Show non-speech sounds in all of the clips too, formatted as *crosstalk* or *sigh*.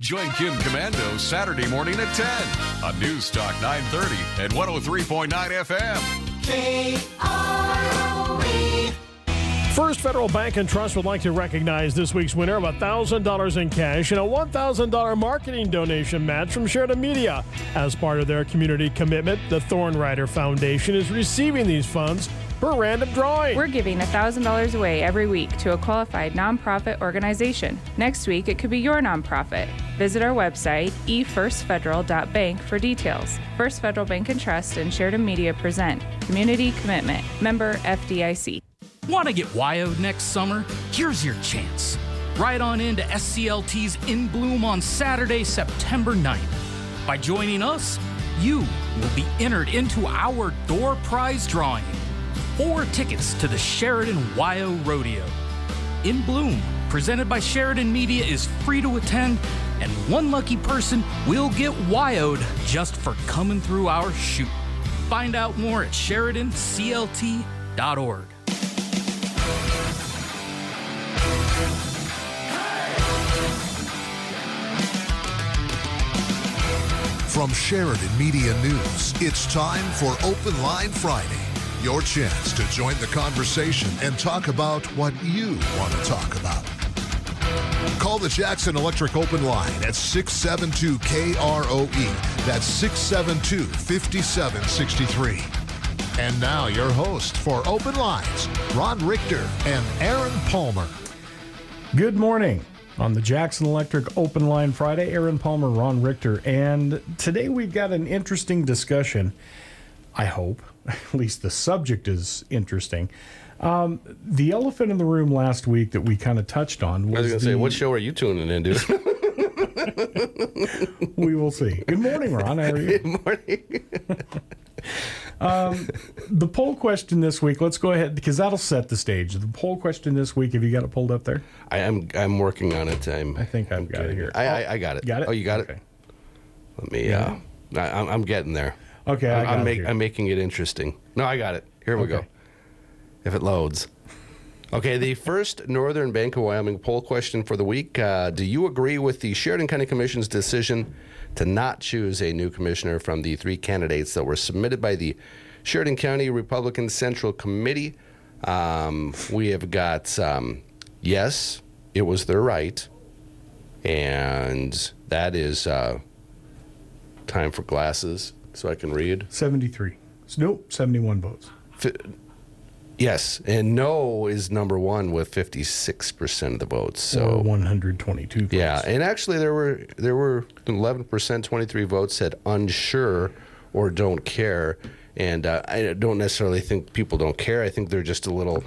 Join Kim Komando Saturday morning at 10 on News Talk 930 and 103.9 FM. K-R-O-E. First Federal Bank and Trust would like to recognize this week's winner of $1,000 in cash and a $1,000 marketing donation match from Sheridan Media. As part of their community commitment, the Thornrider Foundation is receiving these funds per random drawing. We're giving $1,000 away every week to a qualified nonprofit organization. Next week, it could be your nonprofit. Visit our website, efirstfederal.bank, for details. First Federal Bank and Trust and Sheridan Media present Community Commitment, member FDIC. Want to get WYO'd next summer? Here's your chance. Ride on into SCLT's In Bloom on Saturday, September 9th. By joining us, you will be entered into our door prize drawing. Four tickets to the Sheridan WYO Rodeo. In Bloom, presented by Sheridan Media, is free to attend, and one lucky person will get WYO'd just for coming through our shoot. Find out more at SheridanCLT.org. From Sheridan Media News, it's time for Open Line Friday. Your chance to join the conversation and talk about what you want to talk about. Call the Jackson Electric Open Line at 672 KROE. That's 672 5763. And now, your host for Open Lines, Ron Richter and Aaron Palmer. Good morning on the Jackson Electric Open Line Friday. Aaron Palmer, Ron Richter, and today we've got an interesting discussion. I hope, *laughs* at least the subject is interesting. Um, the elephant in the room last week that we kind of touched on was, I was going to say, what show are you tuning in, dude? *laughs* *laughs* we will see. Good morning, Ron. How are you? Good morning. *laughs* The poll question this week. Let's go ahead because that'll set the stage. The poll question this week. Have you got it pulled up there? I am. I'm working on it. I'm. I think I've got it here. I, I, I got it. Got it? Oh, you got Okay. it. Let me. Uh, I, I'm, I'm getting there. Okay, I I'm, got I'm, it make, here. I'm making it interesting. No, I got it. Here we go. If it loads. Okay, the first Northern Bank of Wyoming poll question for the week. Uh, do you agree with the Sheridan County Commission's decision to not choose a new commissioner from the three candidates that were submitted by the Sheridan County Republican Central Committee? Um, we have got um, yes, it was their right. And that is uh, time for glasses so I can read. Seventy-three. So, nope, seventy-one votes. Fi- Yes, and no is number one with 56% of the votes. So one hundred twenty-two. Yeah, and actually there were there were 11%, 23 votes said unsure or don't care, and uh, I don't necessarily think people don't care. I think they're just a little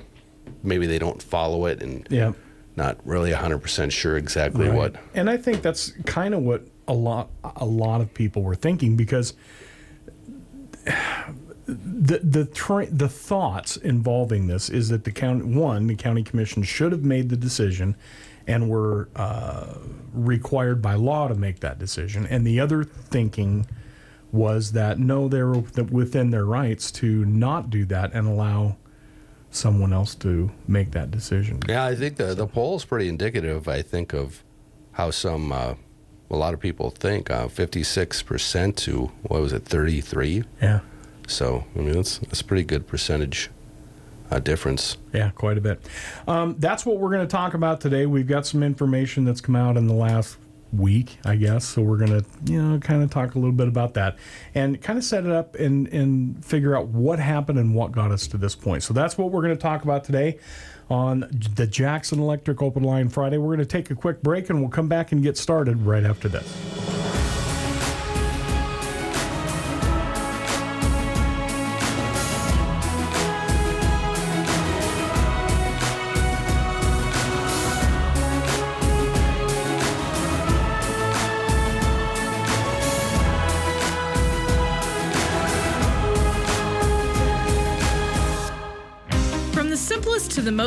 maybe they don't follow it and Yeah. not really 100% sure exactly Right. what. And I think that's kind of what a lot a lot of people were thinking because the the tra- the thoughts involving this is that the county one the county commission should have made the decision and were uh, required by law to make that decision and the other thinking was that no they were within their rights to not do that and allow someone else to make that decision Yeah, I think the the poll is pretty indicative. I think of how some uh, a lot of people think. Uh, Fifty six percent to what was it, thirty three. yeah So I mean, that's that's a pretty good percentage uh, difference. Yeah, quite a bit. Um, that's what we're going to talk about today. We've got some information that's come out in the last week, I guess. So we're going to, you know, kind of talk a little bit about that and kind of set it up and, and figure out what happened and what got us to this point. So that's what we're going to talk about today on the Jackson Electric Open Line Friday. We're going to take a quick break and we'll come back and get started right after this.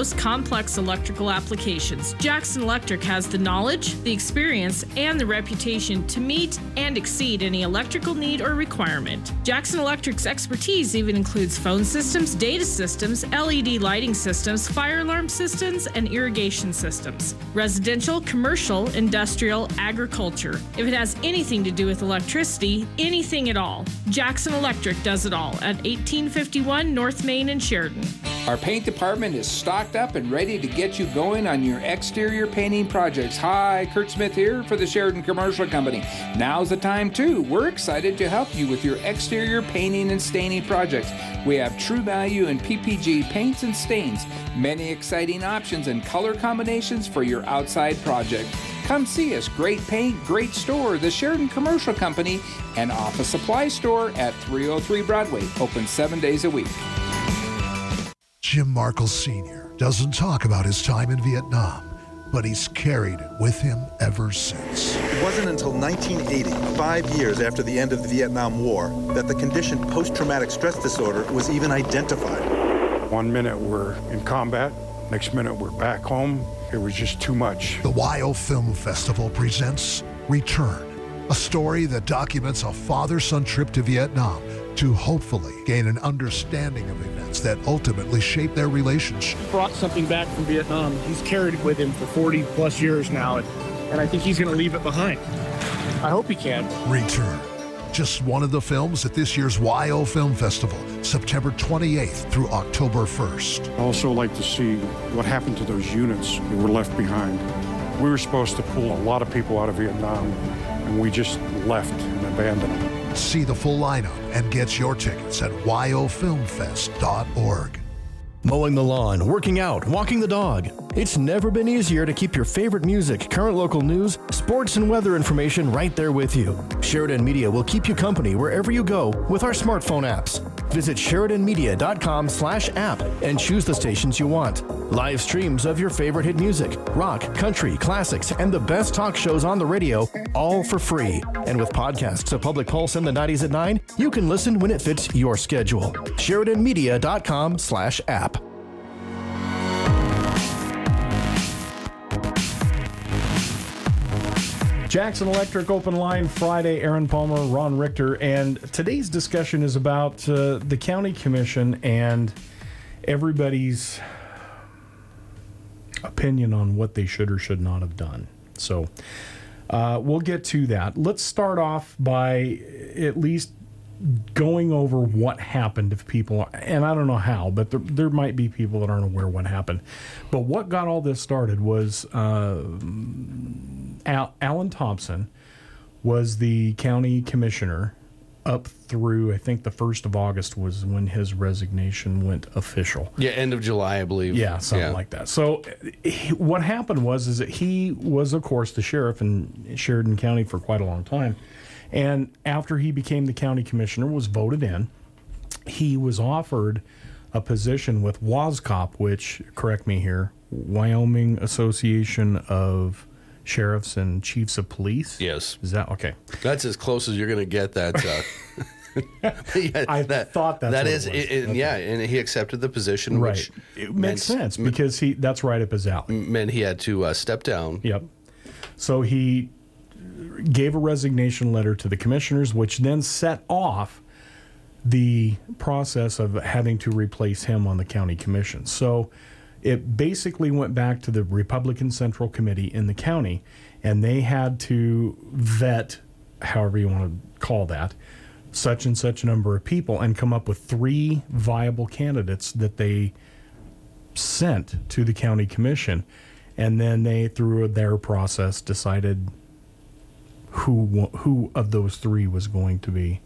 Most complex electrical applications, Jackson Electric has the knowledge, the experience, and the reputation to meet and exceed any electrical need or requirement. Jackson Electric's expertise even includes phone systems, data systems, LED lighting systems, fire alarm systems, and irrigation systems. Residential, commercial, industrial, agriculture. If it has anything to do with electricity, anything at all, Jackson Electric does it all at 1851 North Main in Sheridan. Our paint department is stocked up and ready to get you going on your exterior painting projects. Hi, Kurt Smith here for the Sheridan Commercial Company. Now's the time, too. We're excited to help you with your exterior painting and staining projects. We have true value in PPG paints and stains, many exciting options and color combinations for your outside project. Come see us. Great paint, great store, the Sheridan Commercial Company, and office supply store at 303 Broadway, open seven days a week. Jim Markle Sr. doesn't talk about his time in Vietnam, but he's carried it with him ever since. It wasn't until 1980, five years after the end of the Vietnam War, that the condition post traumatic stress disorder was even identified. One minute we're in combat, next minute we're back home. It was just too much. The WYO Film Festival presents Return, a story that documents a father son trip to Vietnam to hopefully gain an understanding of events that ultimately shape their relationship. Brought something back from Vietnam. He's carried it with him for 40 plus years now, and, and I think he's going to leave it behind. I hope he can. Return. Just one of the films at this year's WYO Film Festival, September 28th through October 1st. I also like to see what happened to those units that were left behind. We were supposed to pull a lot of people out of Vietnam, and we just left and abandoned them. See the full lineup and get your tickets at yofilmfest.org. Mowing the lawn, working out, walking the dog. It's never been easier to keep your favorite music, current local news, sports, and weather information right there with you. Sheridan Media will keep you company wherever you go with our smartphone apps. Visit SheridanMedia.com slash app and choose the stations you want. Live streams of your favorite hit music, rock, country, classics, and the best talk shows on the radio, all for free. And with podcasts of Public Pulse and the 90s at 9, you can listen when it fits your schedule. SheridanMedia.com slash app. Jackson Electric Open Line Friday. Aaron Palmer, Ron Richter, and today's discussion is about uh, the county commission and everybody's opinion on what they should or should not have done. So uh, we'll get to that. Let's start off by at least going over what happened if people and I don't know how, but there, there might be people that aren't aware what happened. But what got all this started was uh, Al, Alan Thompson was the county commissioner up through I think the first of August was when his resignation went official. Yeah, end of July, I believe. Yeah, something Yeah. like that. So he- what happened was is that he was of course the sheriff in Sheridan County for quite a long time. And after he became the county commissioner was voted in, he was offered a position with WASCOP, which correct me here, Wyoming Association of Sheriffs and Chiefs of Police. Yes. Is that okay? That's as close as you're going to get. That. Uh, *laughs* yeah, I that, thought that's that is, it was. it- it- Okay. yeah, and he accepted the position, Right. which It makes sense because he that's right up his alley. meant he had to uh, step down. Yep. So he gave a resignation letter to the commissioners, which then set off the process of having to replace him on the county commission. So it basically went back to the Republican Central Committee in the county, and they had to vet, however you want to call that, such and such number of people and come up with three viable candidates that they sent to the county commission and then they through their process decided who who of those three was going to be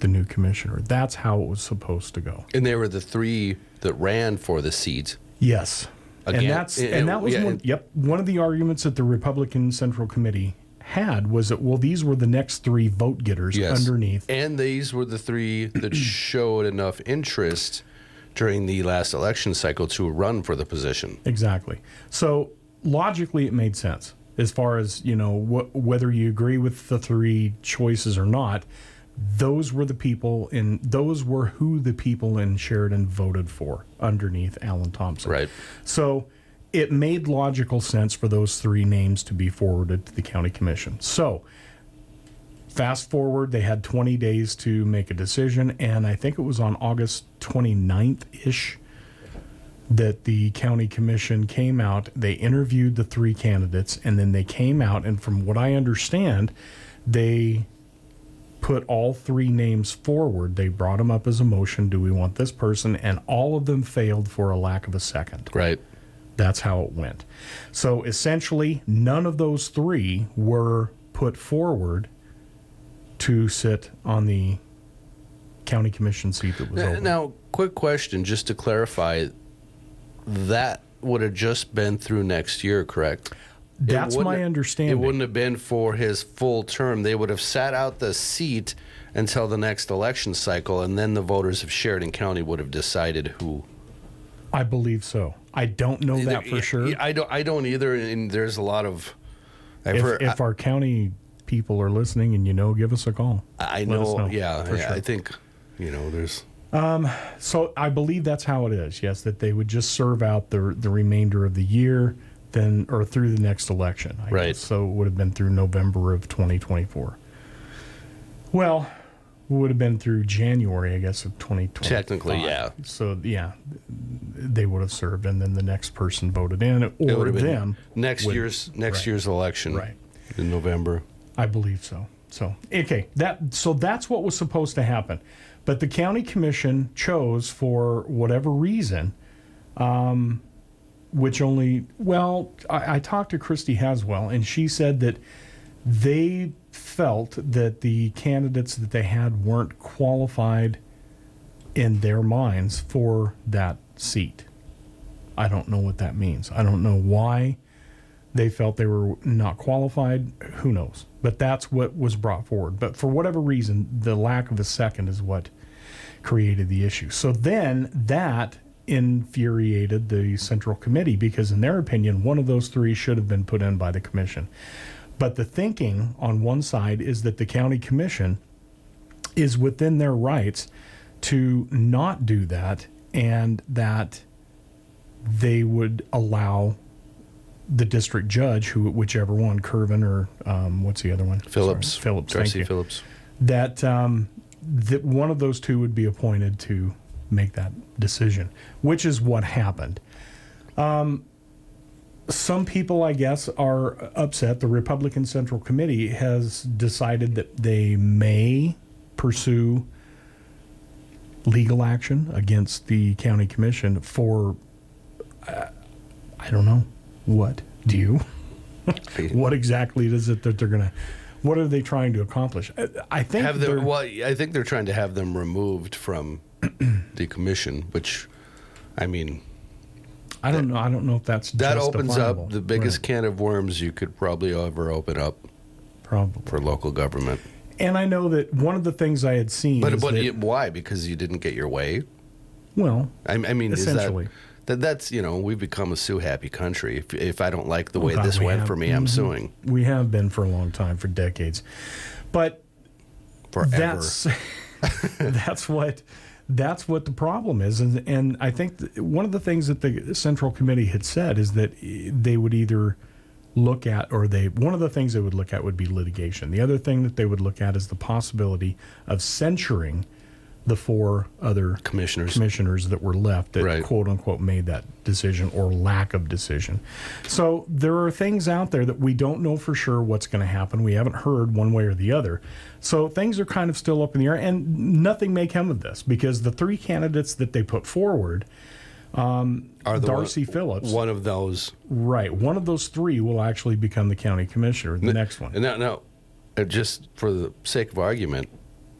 the new commissioner that's how it was supposed to go And they were the three that ran for the seat. yes Again, and that's it- and that was yeah, one, and- yep one of the arguments that the republican central committee had was that well these were the next three vote getters Yes. underneath And these were the three that *clears throat* showed enough interest during the last election cycle to run for the position. Exactly. So logically, it made sense as far as you know wh- whether you agree with the three choices or not. those were the people in those were who the people in Sheridan voted for underneath Alan Thompson. Right. So it made logical sense for those three names to be forwarded to the county commission. So fast forward, they had 20 days to make a decision, and I think it was on August 29th ish that the county commission came out. They interviewed the three candidates, and then they came out, and from what I understand, they put all three names forward. They brought them up as a motion. Do we want this person? And all of them failed for a lack of a second. Right. That's how it went. So essentially, none of those three were put forward to sit on the county commission seat that was Now, open. now, quick question, just to clarify, that would have just been through next year, correct? That's my understanding. It wouldn't have been for his full term. They would have sat out the seat until the next election cycle, and then the voters of Sheridan County would have decided who. I believe so. I don't know that for sure. I don't. I don't either. And there's a lot of. I've If, heard. if our county people are listening and you know, give us a call. I, I Let know. know, Yeah. for yeah, sure. I think. You know, there's. Um, so I believe that's how it is. Yes, that they would just serve out the the remainder of the year, then or through the next election. I Right. Guess. So it would have been through November of 2024. Well, it would have been through January, I guess, of 2020. Technically, yeah. So yeah, they would have served, and then the next person voted in, or them. next would- year's next right. year's election. Right. In November. I believe so. So okay, that so that's what was supposed to happen, but the county commission chose for whatever reason, um, which only well, I, I talked to Christy Haswell and she said that they felt that the candidates that they had weren't qualified in their minds for that seat. I don't know what that means. I don't know why they felt they were not qualified. Who knows? But that's what was brought forward. But for whatever reason, the lack of a second is what created the issue. So then that infuriated the Central Committee because, in their opinion, one of those three should have been put in by the Commission. But the thinking on one side is that the County Commission is within their rights to not do that and that they would allow the district judge, who whichever one, Curvin or um, what's the other one? Phillips. Sorry, Phillips. Darci. Phillips. That um, that one of those two would be appointed to make that decision, which is what happened. Um, some people, I guess, are upset. The Republican Central Committee has decided that they may pursue legal action against the county commission for uh, I don't know what. Do you? *laughs* what exactly is it that they're going to? What are they trying to accomplish? I- I think have they're- them. Well, I think they're trying to have them removed from *clears throat* the commission, which, I mean, I don't know. I don't know if that's that opens up the biggest Right. can of worms you could probably ever open up. Probably for local government. And I know that one of the things I had seen, But is but that- why? Because you didn't get your way. well, I, I mean, essentially. is that, that that's you know we've become a sue happy country. If if I don't like the Oh, way God, this we went have- for me, I'm suing We have been for a long time, for decades. But forever. that's *laughs* that's what that's what the problem is, and and I think th- one of the things that the Central Committee had said is that eh, they would either look at or they one of the things they would look at would be litigation. The other thing that they would look at is the possibility of censuring the four other commissioners commissioners that were left that quote unquote made that decision or lack of decision. So there are things out there that we don't know for sure what's going to happen. We haven't heard one way or the other. So things are kind of still up in the air and nothing may come of this because the three candidates that they put forward um, Are Darci one, Phillips. one of those. Right. One of those three will actually become the county commissioner, the next one. And now, now, uh, just for the sake of argument,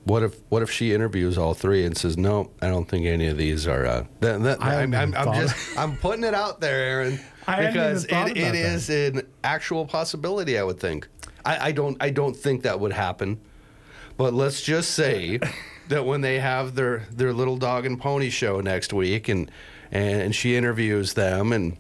what if what if she interviews all three and says no? I don't think any of these are. Uh, that, that, I I'm, I'm, I'm just I'm putting it out there, Aaron, I because it, it is an actual possibility. I would think. I, I don't I don't think that would happen, but let's just say *laughs* that when they have their their little dog and pony show next week, and and she interviews them and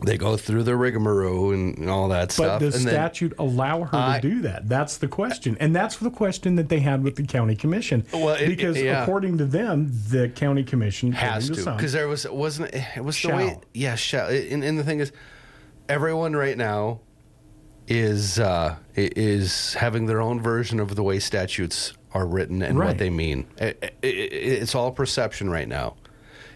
They go through the rigmarole and, and all that But stuff. But does and then- statute allow her I- to do that? That's the question, and that's the question that they had with the county commission. Well, it- because it- yeah. according to them, the county commission has to because there was wasn't it it was the way yeah shall and, and the thing is everyone right now is uh is having their own version of the way statutes are written and Right. what they mean I- I- I- it's all perception right now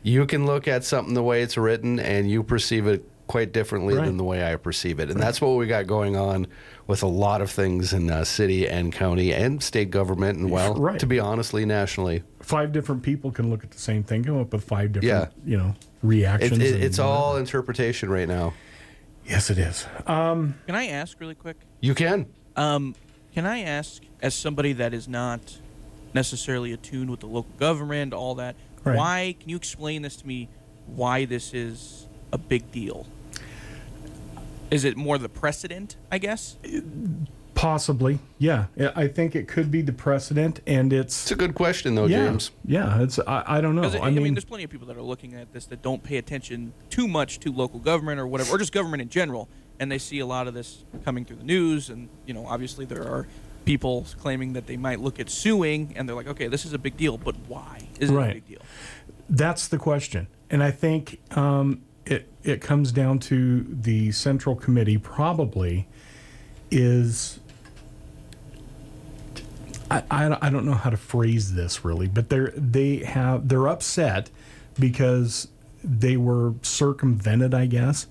you can look at something the way it's written and you perceive it quite differently Right. than the way I perceive it and that's what we got going on with a lot of things in uh, city and county and state government and well Right. to be honestly nationally five different people can look at the same thing, come up with five different, Yeah. you know, it, reactions. it, and it's all interpretation right now Yes, it is. Um, Can I ask really quick? You can. Um, can I ask, as somebody that is not necessarily attuned with the local government, all that, Right. why can you explain this to me? Why this is a big deal? Is it more the precedent? I guess. Possibly, yeah. Yeah, I think it could be the precedent, and it's. It's a good question, though, yeah, James. Yeah, it's. I, I don't know. 'Cause, I mean, there's plenty of people that are looking at this that don't pay attention too much to local government or whatever, or just government in general, and they see a lot of this coming through the news, and you know, obviously there are people claiming that they might look at suing, and they're like, okay, this is a big deal, but why is it a big deal? That's the question, and I think um, it it comes down to the central committee. Probably is. I, I, I don't know how to phrase this really, but they're they have they're upset because they were circumvented. I guess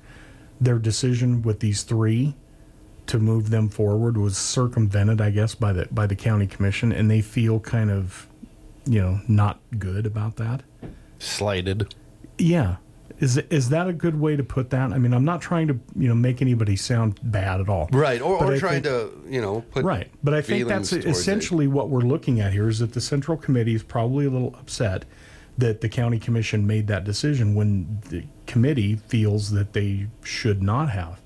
their decision with these three to move them forward was circumvented. I guess by the by the county commission, and they feel kind of you know not good about that. Slighted. Yeah. Is is that a good way to put that? I mean, I'm not trying to you know make anybody sound bad at all. Right, or, or trying think- to, you know, put right, but I think that's towards it. essentially what we're looking at here. Is that the central committee is probably a little upset that the county commission made that decision when the committee feels that they should not have.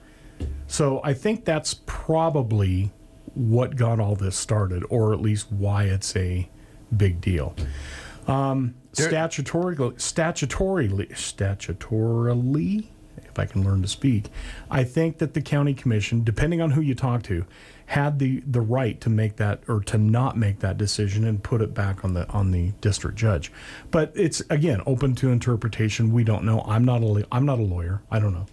So I think that's probably what got all this started, or at least why it's a big deal. Um, statutorily, statutorily, statutorily, if I can learn to speak, I think that the county commission, depending on who you talk to, had the, the right to make that or to not make that decision and put it back on the on the district judge. But it's again open to interpretation. We don't know. I'm not a I'm not a lawyer. I don't know.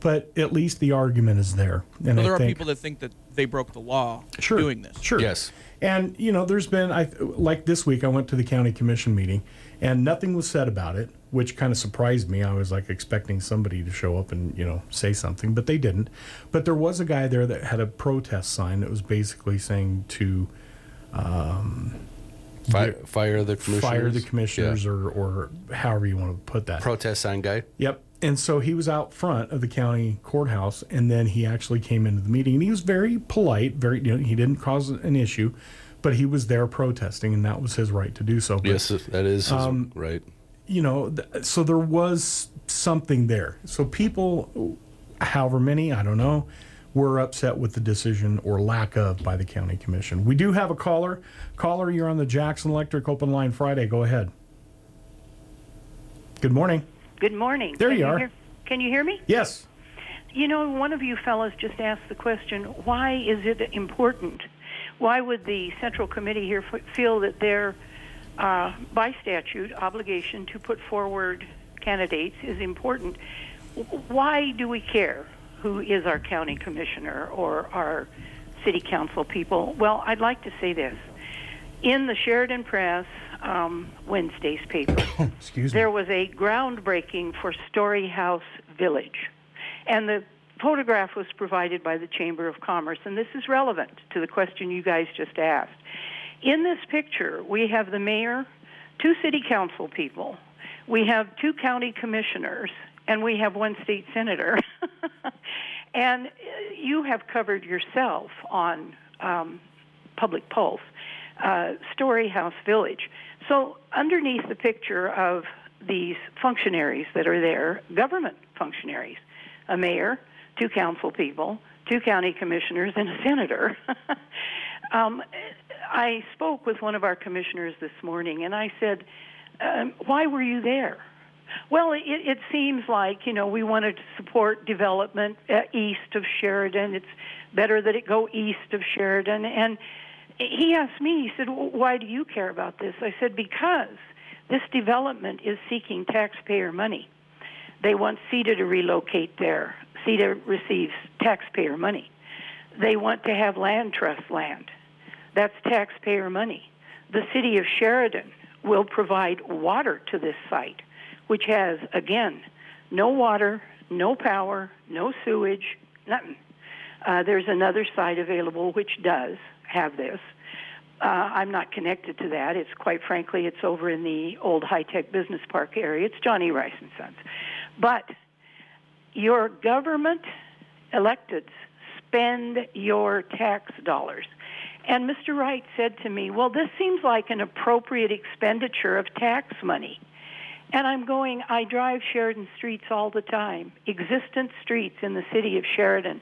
But at least the argument is there. And Well, I there are think, people that think that they broke the law Sure. doing this. Sure. Yes. And you know, there's been I like this week I went to the county commission meeting and nothing was said about it, which kind of surprised me. I was like expecting somebody to show up and, you know, say something, but they didn't. But there was a guy there that had a protest sign that was basically saying to um, Fire, fire the commissioners. fire the commissioners Yeah. or, or however you want to put that. Protest sign guy. Yep. And so he was out front of the county courthouse, and then he actually came into the meeting, and he was very polite. Very, you know, he didn't cause an issue, but he was there protesting, and that was his right to do so. But, Yes, that is his um, right. you know, th- so there was something there. So people, however many, I don't know, were upset with the decision or lack of by the county commission. We do have a caller. Caller, you're on the Jackson Electric Open Line Friday. Go ahead. Good morning. Good morning. There Can you are. Hear, can you hear me? Yes. You know, one of you fellows just asked the question, why is it important? Why would the Central Committee here f- feel that their, uh, by statute, obligation to put forward candidates is important? Why do we care who is our county commissioner or our city council people? Well, I'd like to say this. In the Sheridan Press um, Wednesday's paper, *coughs* Excuse me. there was a groundbreaking for Story House Village. And the photograph was provided by the Chamber of Commerce. And this is relevant to the question you guys just asked. In this picture, we have the mayor, two city council people, we have two county commissioners, and we have one state senator. *laughs* and uh, you have covered yourself on um, Public Pulse, uh, Story House Village. So, underneath the picture of these functionaries that are there, government functionaries, a mayor, two council people, two county commissioners, and a senator. *laughs* um, I spoke with one of our commissioners this morning, and I said, um, "Why were you there? Well, it, it seems like you know we wanted to support development uh, east of Sheridan. It's better that it go east of Sheridan. And he asked me. He said, "Why do you care about this?" I said, "Because this development is seeking taxpayer money. They want CETA to relocate there. CETA receives taxpayer money. They want to have land trust land. That's taxpayer money. The city of Sheridan will provide water to this site, which has, again, no water, no power, no sewage, nothing. Uh, there's another site available which does have this. Uh, I'm not connected to that. It's quite frankly, it's over in the old high tech business park area. It's Johnny Rice and Sons. But your government electeds spend your tax dollars. And Mr. Wright said to me, Well, this seems like an appropriate expenditure of tax money. And I'm going, I drive Sheridan streets all the time. Existent streets in the city of Sheridan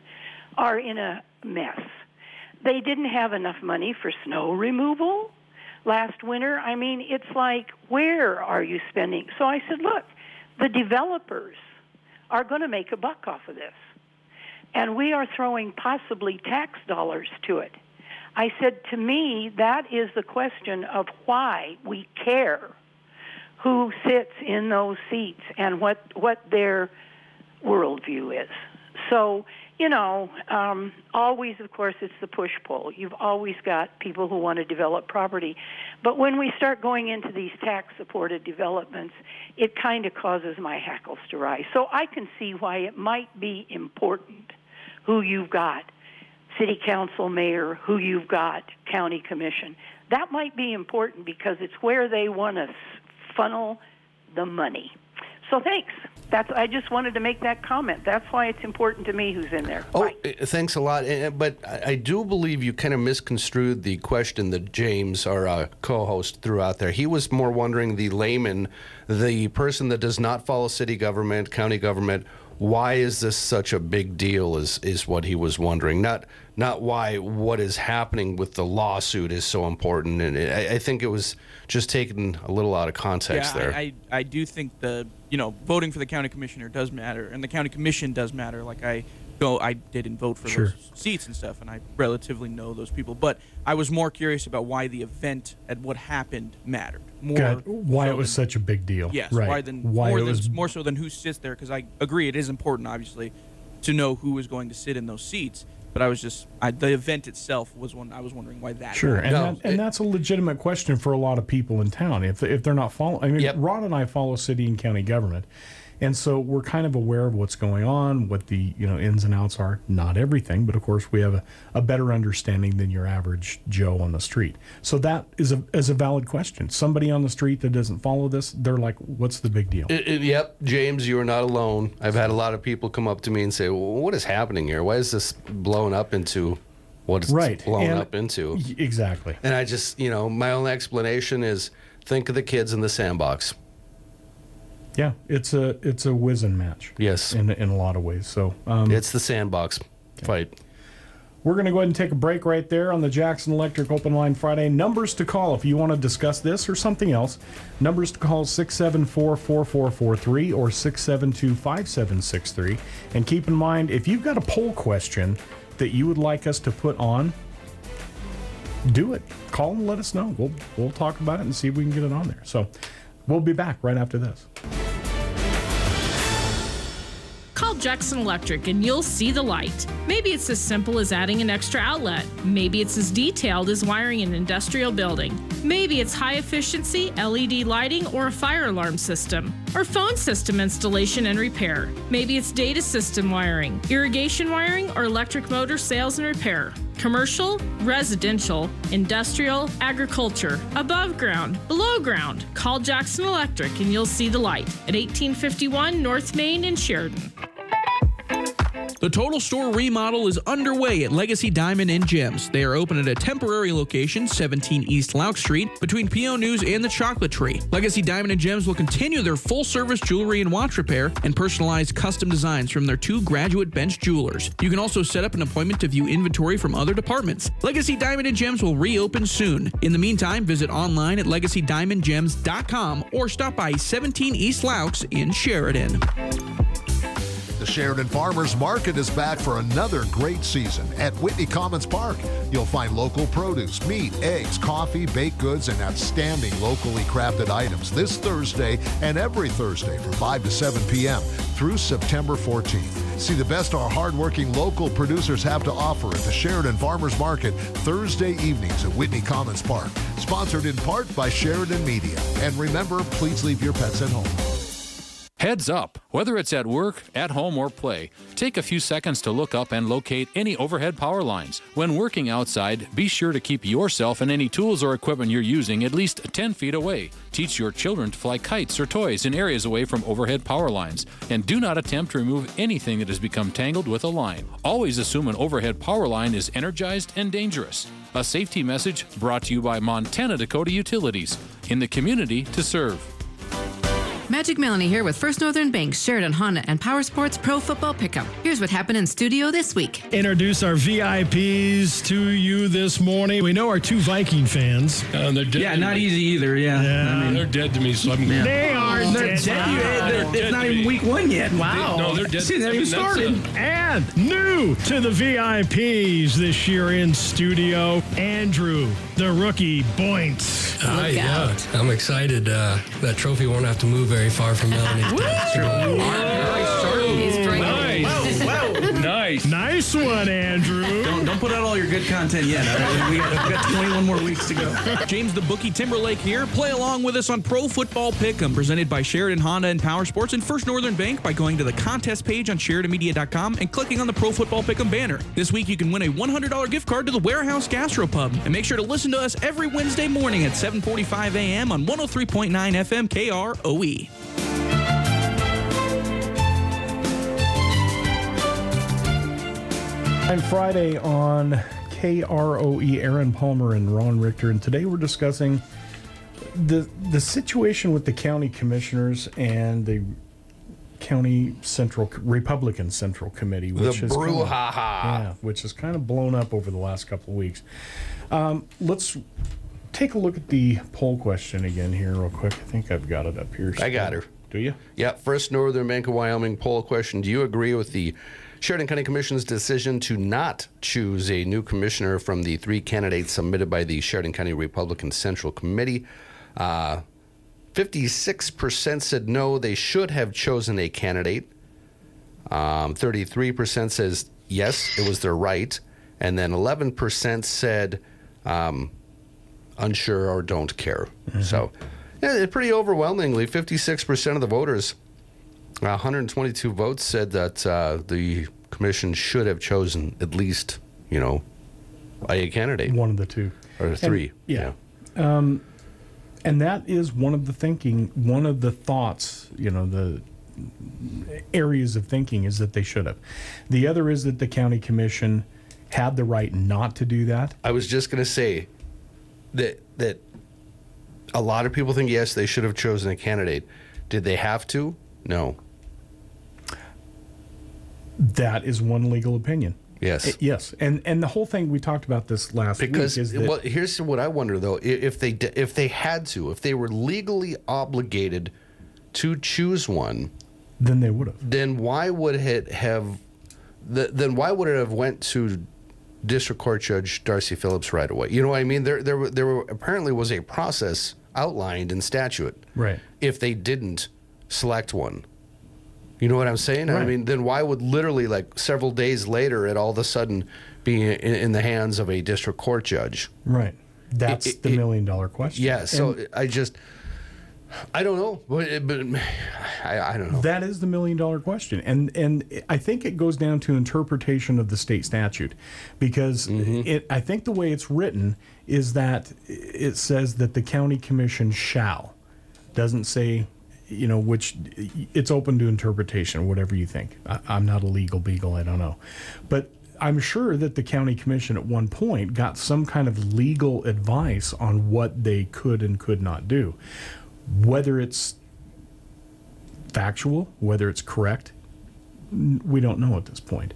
are in a mess. They didn't have enough money for snow removal last winter. I mean, it's like, where are you spending? So I said, look, the developers are going to make a buck off of this. And we are throwing possibly tax dollars to it. I said, to me, that is the question of why we care who sits in those seats and what, what their worldview is. So, you know, um, always, of course, it's the push pull. You've always got people who want to develop property. But when we start going into these tax supported developments, it kind of causes my hackles to rise. So I can see why it might be important who you've got city council, mayor, who you've got, county commission. That might be important because it's where they want to funnel the money. So thanks. That's I just wanted to make that comment. That's why it's important to me who's in there. Oh, uh, thanks a lot. Uh, But I I do believe you kind of misconstrued the question that James, our uh, co-host, threw out there. He was more wondering the layman, the person that does not follow city government, county government. Why is this such a big deal? Is is what he was wondering. Not not why what is happening with the lawsuit is so important. And I, I think it was just taken a little out of context yeah, there. I, I, I do think the you know voting for the county commissioner does matter, and the county commission does matter. Like I go, I didn't vote for Sure. those seats and stuff, and I relatively know those people. But I was more curious about why the event and what happened mattered more. God, why so it was than- such a big deal. Yes, right. why than why more it than was more so than who sits there because I agree it is important obviously to know who is going to sit in those seats. But I was just I, the event itself was one I was wondering why that Sure, and, happened. that, and that's a legitimate question for a lot of people in town. If if they're not following, I mean, Yep. Rod and I follow city and county government, and so we're kind of aware of what's going on, what the you know ins and outs are. Not everything, but of course we have a, a better understanding than your average Joe on the street. So that is a is a valid question. Somebody on the street that doesn't follow this, they're like, "What's the big deal?" It- it- yep, James, you are not alone. I've had a lot of people come up to me and say, well, "What is happening here? Why is this blown up into what it's Right, blown and- up into?" Exactly. And I just, you know, my only explanation is think of the kids in the sandbox. Yeah, it's a it's a whizzing match. Yes, in in a lot of ways. So um, it's the sandbox fight. We're going to go ahead and take a break right there on the Jackson Electric Open Line Friday. Numbers to call if you want to discuss this or something else. Numbers to call 674 4443 or 672 5763. And keep in mind, if you've got a poll question that you would like us to put on, do it. Call and let us know. We'll, we'll talk about it and see if we can get it on there. So we'll be back right after this. Call Jackson Electric and you'll see the light. Maybe it's as simple as adding an extra outlet. Maybe it's as detailed as wiring an industrial building. Maybe it's high efficiency LED lighting or a fire alarm system. Or phone system installation and repair. Maybe it's data system wiring, irrigation wiring, or electric motor sales and repair. Commercial, residential, industrial, agriculture, above ground, below ground. Call Jackson Electric and you'll see the light at 1851 North Main in Sheridan. The total store remodel is underway at Legacy Diamond and Gems. They are open at a temporary location, 17 East Loucks Street, between PO News and the Chocolate Tree. Legacy Diamond and Gems will continue their full service jewelry and watch repair and personalized custom designs from their two graduate bench jewelers. You can also set up an appointment to view inventory from other departments. Legacy Diamond and Gems will reopen soon. In the meantime, visit online at legacydiamondgems.com or stop by 17 East Loucks in Sheridan. The Sheridan Farmers Market is back for another great season at Whitney Commons Park. You'll find local produce, meat, eggs, coffee, baked goods, and outstanding locally crafted items this Thursday and every Thursday from 5 to 7 p.m. through September 14th. See the best our hardworking local producers have to offer at the Sheridan Farmers Market Thursday evenings at Whitney Commons Park. Sponsored in part by Sheridan Media. And remember, please leave your pets at home. Heads up! Whether it's at work, at home, or play, take a few seconds to look up and locate any overhead power lines. When working outside, be sure to keep yourself and any tools or equipment you're using at least 10 feet away. Teach your children to fly kites or toys in areas away from overhead power lines. And do not attempt to remove anything that has become tangled with a line. Always assume an overhead power line is energized and dangerous. A safety message brought to you by Montana Dakota Utilities. In the community to serve. Magic Melanie here with First Northern Bank, Sheridan Honda, and Power Sports Pro Football Pickup. Here's what happened in studio this week. Introduce our VIPs to you this morning. We know our two Viking fans. Uh, they're dead Yeah, to not me. easy either. Yeah. Yeah. I mean, they're dead to me, so I'm They are They're dead. dead. You- they're- Dead it's not even week one yet. Wow. No, they're dead. See, they I haven't mean, that's, started. uh, And new to the VIPs this year in studio, Andrew, the rookie Boints. Hi, yeah. I'm excited. Uh, that trophy won't have to move very far from Melanie's desk. He's drinking. Nice. nice. Nice one, Andrew. Don't, put out all your good content yet. We, got, we got 21 more weeks to go. *laughs* James the Bookie Timberlake here. Play along with us on Pro Football Pick'em, presented by Sheridan Honda and Power Sports and First Northern Bank by going to the contest page on SheridanMedia.com and clicking on the Pro Football Pick'em banner. This week you can win a $100 gift card to the Warehouse Gastropub. And make sure to listen to us every Wednesday morning at 7:45 a.m. on 103.9 FM KROE. And Friday on KROE, Aaron Palmer and Ron Richter, and today we're discussing the the situation with the county commissioners and the county central Republican Central Committee, which The is kind of- yeah, which has kind of blown up over the last couple of weeks. Um, let's take a look at the poll question again here, real quick. I think I've got it up here. I got her. Do you? Yeah, First Northern Bank of Wyoming poll question. Do you agree with the Sheridan County Commission's decision to not choose a new commissioner from the three candidates submitted by the Sheridan County Republican Central Committee? Uh, 56% said no, they should have chosen a candidate. Um, 33% says yes, it was their right. And then 11% said um, unsure or don't care. So, yeah, pretty overwhelmingly, 56% of the voters, 122 votes, said that uh, the commission should have chosen at least, you know, a candidate. One of the two. Or three. yeah. Um, and that is one of the thinking, one of the thoughts, you know, the areas of thinking is that they should have. The other is that the county commission had the right not to do that. I was just going to say that that a lot of people think yes, they should have chosen a candidate. Did they have to? No. That is one legal opinion. Yes. Uh, yes. And and the whole thing we talked about this last Because week is that well, here's what I wonder though: if they if they had to, if they were legally obligated to choose one, then they would have. Then why would it have? th- Then why would it have went to District Court Judge Darci Phillips right away? You know what I mean? There there there were, apparently was a process outlined in statute. Right. If they didn't select one. You know what I'm saying? I mean, then why would literally like several days later it all of a sudden be in, in the hands of a district court judge? Right. That's It- the it- million dollar question. Yeah. So And I just, I don't know, but, but *sighs* I, I don't know. that is the million dollar question. And and I think it goes down to interpretation of the state statute because Mm-hmm. it I think the way it's written is that it says that the county commission shall doesn't say you know, which it's open to interpretation, whatever you think. I, I'm not a legal beagle, I don't know. But I'm sure that the county commission at one point got some kind of legal advice on what they could and could not do. Whether it's factual, whether it's correct, we don't know at this point.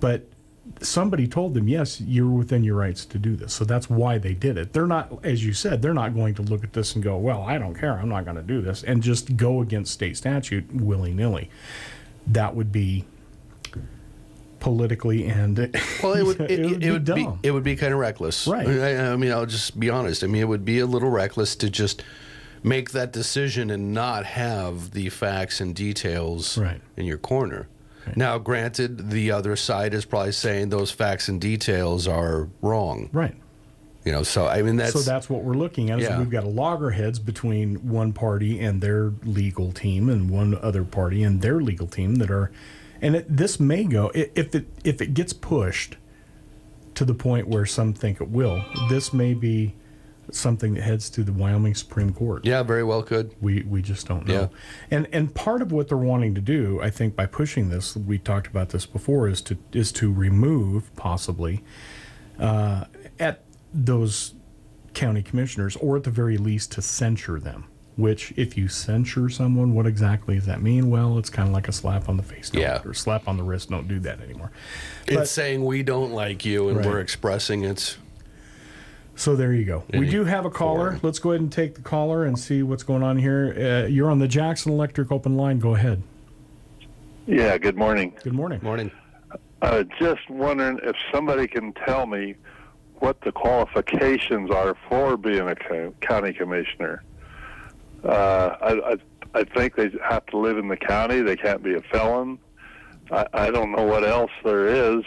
But somebody told them, yes, you're within your rights to do this. So that's why they did it. They're not, as you said, they're not going to look at this and go, well, I don't care, I'm not going to do this, and just go against state statute willy nilly. That would be politically and *laughs* Well, it would it, it would it be would be dumb. it would be kind of reckless, Right. I, I mean, I'll just be honest. I mean, it would be a little reckless to just make that decision and not have the facts and details Right. in your corner. Now, granted, the other side is probably saying those facts and details are wrong, right? You know, so I mean, that's so that's what we're looking at. Is Yeah. we've got a loggerheads between one party and their legal team, and one other party and their legal team that are, and it, this may go if it if it gets pushed to the point where some think it will. This may be something that heads to the Wyoming Supreme Court. Yeah, very well could. We we just don't know. Yeah. And and part of what they're wanting to do, I think, by pushing this, we talked about this before, is to is to remove possibly uh, at those county commissioners, or at the very least to censure them. Which, if you censure someone, what exactly does that mean? Well, it's kind of like a slap on the face, don't Yeah. or slap on the wrist. Don't do that anymore. it's saying we don't like you and Right. we're expressing it. So there you go. we do have a caller. Let's go ahead and take the caller and see what's going on here. Uh, you're on the Jackson Electric open line. Go ahead. Yeah, good morning. Good morning. Morning. Uh, just wondering if somebody can tell me what the qualifications are for being a co- county commissioner. Uh, I, I, I think they have to live in the county. They can't be a felon. I, I don't know what else there is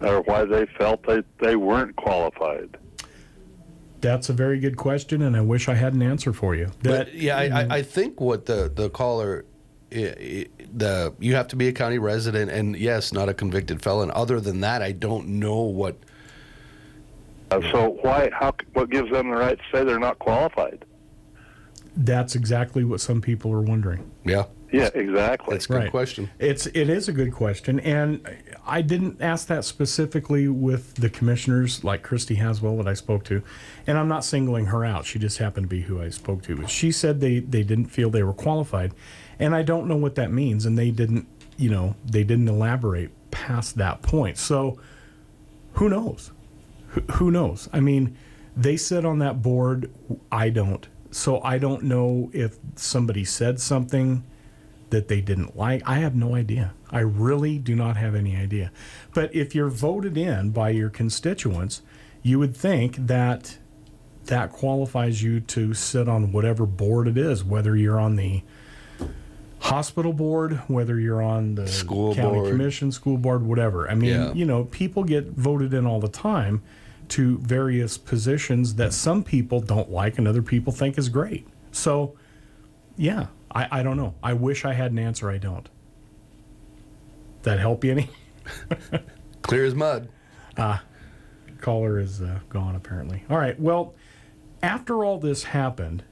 or why they felt they, they weren't qualified. That's a very good question, and I wish I had an answer for you. That But yeah, I, I, I think what the the caller, i- i- the you have to be a county resident, and yes, not a convicted felon. Other than that, I don't know what. Uh, so why? How? What gives them the right to say they're not qualified? that's exactly what some people are wondering. Yeah. Yeah, exactly. That's a good question. It's it is a good question, and I didn't ask that specifically with the commissioners like Christy Haswell that I spoke to, and I'm not singling her out. She just happened to be who I spoke to. But she said they they didn't feel they were qualified, and I don't know what that means, and they didn't you know they didn't elaborate past that point. So who knows? Who, who knows? I mean, they sit on that board. I don't. So I don't know if somebody said something that they didn't like. I have no idea. I really do not have any idea. But if you're voted in by your constituents, you would think that that qualifies you to sit on whatever board it is, whether you're on the hospital board, whether you're on the School county board. commission, school board, whatever. I mean, Yeah. you know, people get voted in all the time to various positions that some people don't like and other people think is great. So, yeah, I, I don't know. I wish I had an answer. I don't. That help you any? *laughs* Clear as mud. Ah, caller is uh, gone apparently. All right. Well, after all this happened,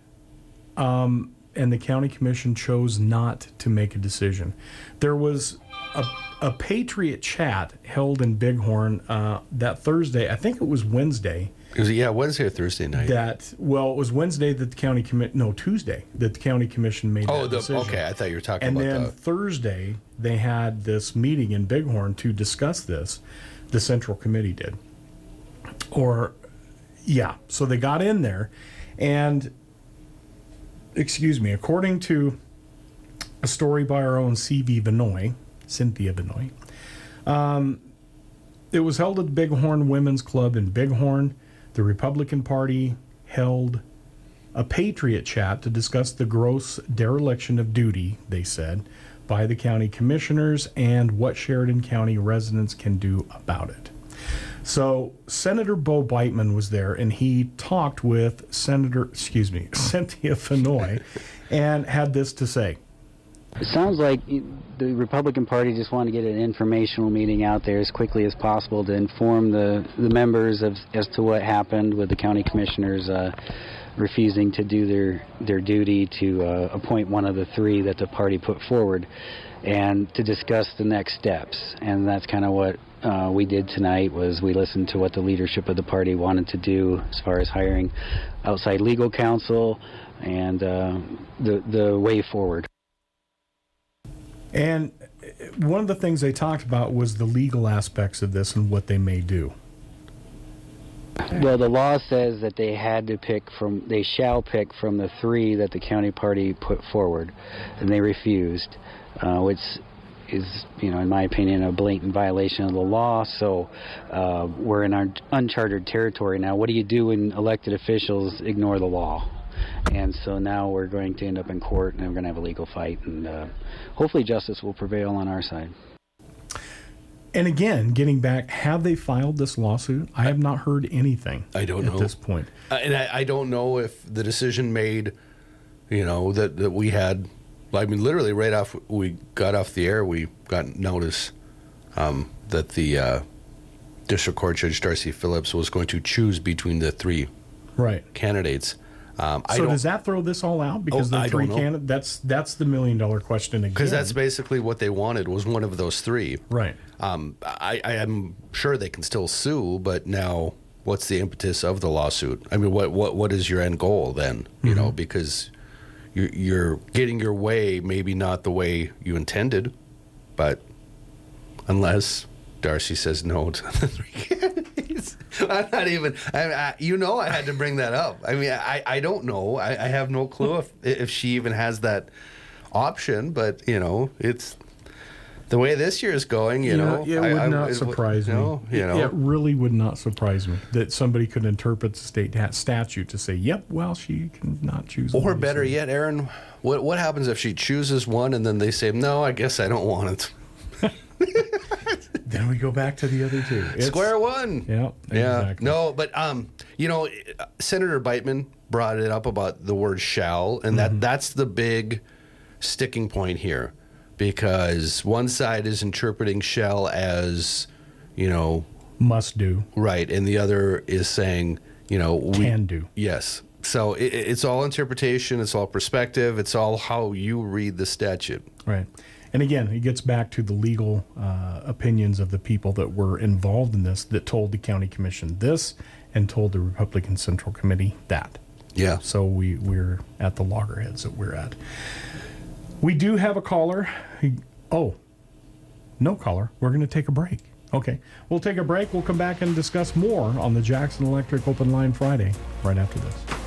um, and the county commission chose not to make a decision, there was a, a patriot chat held in Bighorn uh, that Thursday. I think it was Wednesday. It was yeah Wednesday or Thursday night. That well, it was Wednesday that the county commit. No, Tuesday that the county commission made. oh, that the, decision. okay. I thought you were talking And about then the. Thursday, they had this meeting in Bighorn to discuss this. The Central Committee did. Or, yeah. So they got in there. And, excuse me, according to a story by our own C.V. Benoit, Cynthia Benoit, um, it was held at the Bighorn Women's Club in Bighorn. The Republican Party held a patriot chat to discuss the gross dereliction of duty, they said, by the county commissioners and what Sheridan County residents can do about it. So Senator Bo Biteman was there, and he talked with Senator, excuse me, *laughs* Cynthia Fenoy, and had this to say. It sounds like the Republican Party just wanted to get an informational meeting out there as quickly as possible to inform the, the members of as to what happened with the county commissioners uh, refusing to do their their duty to uh, appoint one of the three that the party put forward, and to discuss the next steps. And that's kind of what uh, we did tonight was we listened to what the leadership of the party wanted to do as far as hiring outside legal counsel and uh, the the way forward. And uh, one of the things they talked about was the legal aspects of this and what they may do. Well, the law says that they had to pick from, they shall pick from the three that the county party put forward, and they refused, uh, which is, you know, in my opinion, a blatant violation of the law. So uh, we're in our uncharted territory now. What do you do when elected officials ignore the law? And so now we're going to end up in court, and we're going to have a legal fight, and uh, hopefully justice will prevail on our side. And again, getting back, have they filed this lawsuit? I have not heard anything. I don't at know. this point. Uh, and I, I don't know if the decision made, you know, that, that we had, I mean, literally right off we got off the air, we got notice um, that the uh, District Court Judge Darci Phillips was going to choose between the three Right. candidates. Um, So does that throw this all out? Because Oh, the three candidates. That's that's the million dollar question again. because that's basically what they wanted was one of those three. Right. Um, I, I am sure they can still sue, but now what's the impetus of the lawsuit? I mean, what what what is your end goal then? You know, because you're you're getting your way, maybe not the way you intended, but unless Darci says no to the three candidates. *laughs* I'm not even. I, I, you know, I had to bring that up. I mean, I, I don't know. I, I have no clue if if she even has that option. But you know, it's the way this year is going. You Yeah, know, it would I- not it- surprise me. no, you It- know, it really would not surprise me that somebody could interpret the state statute to say, "Yep, well, she can not choose." or better yet, Aaron, what what happens if she chooses one and then they say, no, I guess I don't want it. *laughs* Then we go back to the other two. It's- Square one. Yeah, Yeah. exactly. No, but um, you know, Senator Biteman brought it up about the word "shall," and that that's the big sticking point here, because one side is interpreting "shall" as, you know, must do, right, and the other is saying, you know, we Can do. Yes. So it, it's all interpretation. It's all perspective. It's all how you read the statute. Right. And again, it gets back to the legal uh, opinions of the people that were involved in this that told the county commission this and told the Republican Central Committee that. Yeah. So we, we're at the loggerheads that we're at. We do have a caller. Oh, no caller. We're going to take a break. Okay. We'll take a break. We'll come back and discuss more on the Jackson Electric Open Line Friday right after this.